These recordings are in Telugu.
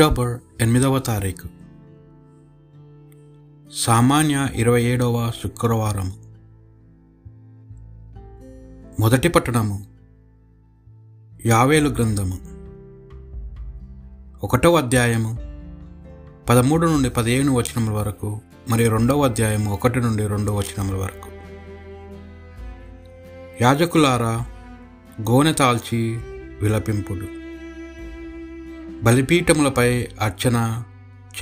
అక్టోబర్ ఎనిమిదవ తారీఖు. సామాన్య ఇరవై ఏడవ శుక్రవారం. మొదటి పట్టణము యావేలు గ్రంథము. ఒకటవ అధ్యాయము పదమూడు నుండి పదిహేను వచనముల వరకు మరియు రెండవ అధ్యాయము ఒకటి నుండి రెండు వచనముల వరకు. యాజకులారా గోనె తాల్చి విలపింపుడు. బలిపీఠములపై అర్చన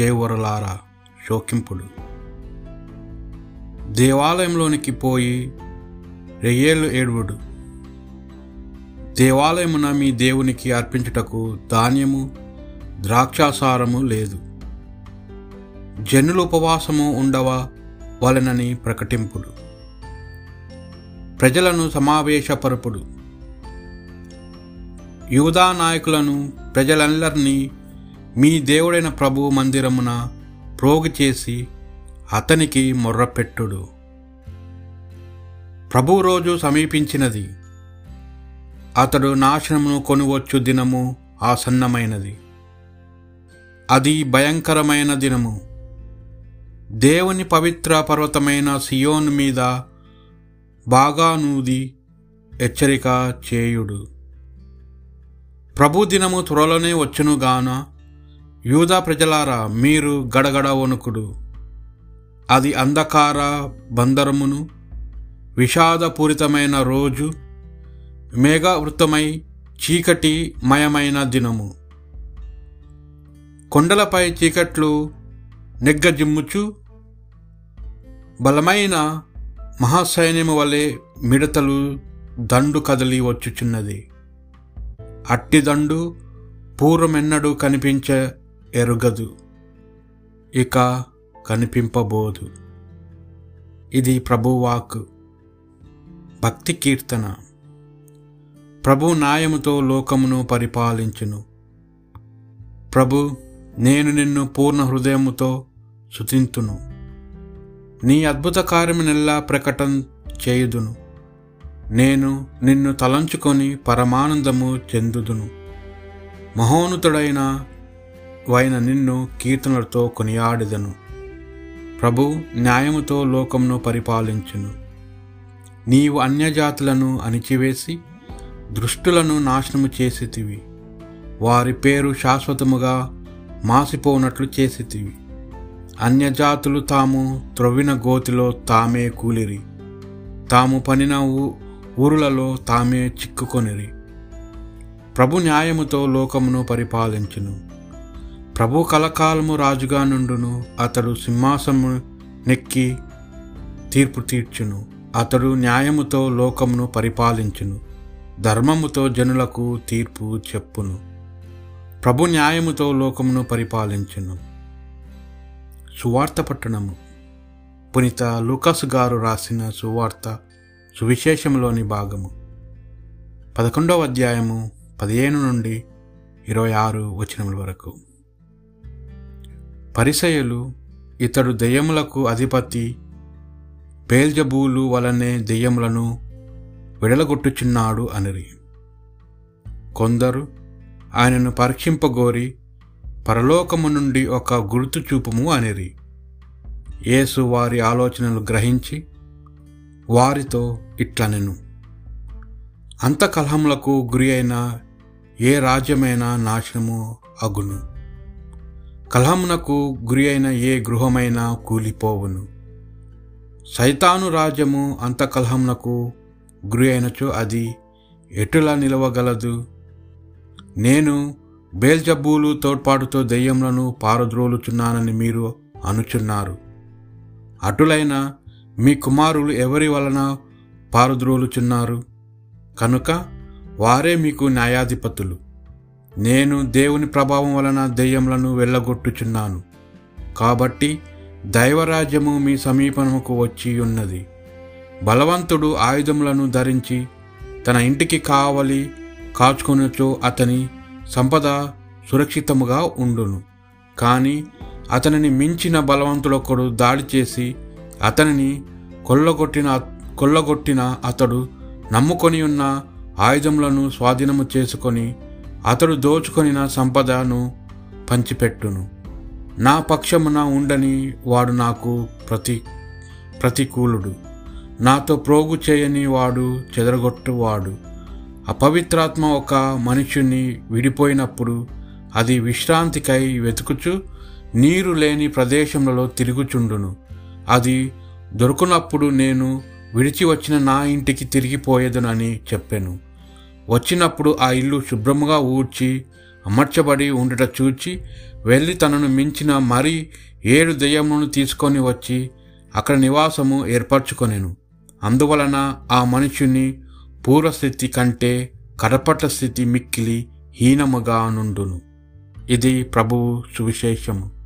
చేవరలారా శోకింపుడు. దేవాలయంలోనికి పోయి రెయ్యేళ్ళు ఏడువుడు. దేవాలయమున మీ దేవునికి అర్పించుటకు ధాన్యము ద్రాక్షాసారము లేదు. జనులు ఉపవాసము ఉండవ వలనని ప్రకటింపుడు. ప్రజలను సమావేశపరుపుడు. యూదా నాయకులను ప్రజలందరినీ మీ దేవుడైన ప్రభు మందిరమున ప్రోగు చేసి అతనికి మొర్రపెట్టుడు. ప్రభు రోజు సమీపించినది. అతడు నాశనమును కొనువచ్చు దినము ఆసన్నమైనది. అది భయంకరమైన దినము. దేవుని పవిత్ర పర్వతమైన సియోన్ మీద బాగా నూది హెచ్చరిక చేయుడు. ప్రభు దినము త్వరలోనే వచ్చునుగాన యూదా ప్రజలారా మీరు గడగడ వణుకుడు. అది అంధకార బందరమును విషాదపూరితమైన రోజు మేఘవృతమై చీకటి మయమైన దినము. కొండలపై చీకట్లు నెగ్గజిమ్ముచు బలమైన మహాసైన్యము వలె మిడతలు దండు కదలి వచ్చుచున్నది. అట్టిదండు పూర్వమెన్నడూ కనిపించ ఎరుగదు. ఇక కనిపింపబోదు. ఇది ప్రభువాక్ భక్తి కీర్తన. ప్రభు న్యాయముతో లోకమును పరిపాలించును. ప్రభు నేను నిన్ను పూర్ణ హృదయముతో శుతింతును నీ అద్భుత కార్యమునెల్లా ప్రకటన చేయుదును. నేను నిన్ను తలంచుకొని పరమానందము చెందుదును. మహోన్నతుడైన వైన నిన్ను కీర్తనలతో కొనియాడెదను. ప్రభు న్యాయముతో లోకమును పరిపాలించును. నీవు అన్యజాతులను అణిచివేసి దృష్టులను నాశనము చేసితివి. వారి పేరు శాశ్వతముగా మాసిపోనట్లు చేసితివి. అన్యజాతులు తాము త్రొవ్విన గోతిలో తామే కూలిరి. తాము పనిన ఊరులలో తామే చిక్కుకొనిరి. ప్రభు న్యాయముతో లోకమును పరిపాలించును. ప్రభు కలకాలము రాజుగా నుండును అతడు సింహాసము నెక్కి తీర్పు తీర్చును. అతడు న్యాయముతో లోకమును పరిపాలించును. ధర్మముతో జనులకు తీర్పు చెప్పును. ప్రభు న్యాయముతో లోకమును పరిపాలించును. సువార్త పట్టణము. పునిత లూకస్ గారు రాసిన సువార్త సువిశేషంలోని భాగము. పదకొండవ అధ్యాయము పదిహేను నుండి ఇరవై ఆరు వచనముల వరకు. పరిసయులు ఇతడు దెయ్యములకు అధిపతి పేల్జబూలు వలనే దెయ్యములను విడలగొట్టుచున్నాడు అనిరి. కొందరు ఆయనను పరీక్షింపగోరి పరలోకము నుండి ఒక గుర్తు చూపుము అనిరి. యేసు వారి ఆలోచనలు గ్రహించి వారితో ఇట్లనెను అంతకలహములకు గురి అయిన ఏ రాజ్యమైనా నాశనము అగును. కలహమునకు గురి అయిన ఏ గృహమైనా కూలిపోవును. సైతాను రాజ్యము అంతకలహమునకు గురి అయినచో అది ఎటులా నిలవగలదు? నేను బేల్జబ్బులు తోడ్పాటుతో దెయ్యములను పారద్రోలుచున్నానని మీరు అనుచున్నారు. అటులైన మీ కుమారులు ఎవరి వలన పారుద్రోలుచున్నారు? కనుక వారే మీకు న్యాయాధిపతులు. నేను దేవుని ప్రభావం వలన దెయ్యములను వెళ్ళగొట్టుచున్నాను. కాబట్టి దైవరాజ్యము మీ సమీపముకు వచ్చి ఉన్నది. బలవంతుడు ఆయుధములను ధరించి తన ఇంటికి కావలి కాచుకొనచో అతని సంపద సురక్షితముగా ఉండును. కానీ అతనిని మించిన బలవంతుడొకడు దాడి చేసి అతనిని కొల్లగొట్టిన కొల్లగొట్టిన అతడు నమ్ముకొని ఉన్న ఆయుధములను స్వాధీనము చేసుకొని అతడు దోచుకొనిన సంపదను పంచిపెట్టును. నా పక్షమున ఉండని వాడు నాకు ప్రతి ప్రతికూలుడు. నాతో ప్రోగు చేయని వాడు చెదరగొట్టువాడు. అపవిత్రాత్మ ఒక మనుషుని విడిపోయినప్పుడు అది విశ్రాంతికై వెతుకుచు నీరు లేని ప్రదేశంలో తిరుగుచుండును. అది దొరుకునప్పుడు నేను విడిచి వచ్చిన నా ఇంటికి తిరిగిపోయేదనని చెప్పాను. వచ్చినప్పుడు ఆ ఇల్లు శుభ్రముగా ఊడ్చి అమర్చబడి ఉండుట చూచి వెళ్ళి తనను మించిన మరి ఏడు దెయ్యములను తీసుకొని వచ్చి అక్కడ నివాసము ఏర్పరచుకొనేను. అందువలన ఆ మనుషుని పూర్వస్థితి కంటే కడపట్ల స్థితి మిక్కిలి హీనముగా నుండును ఇది ప్రభువు సువిశేషము.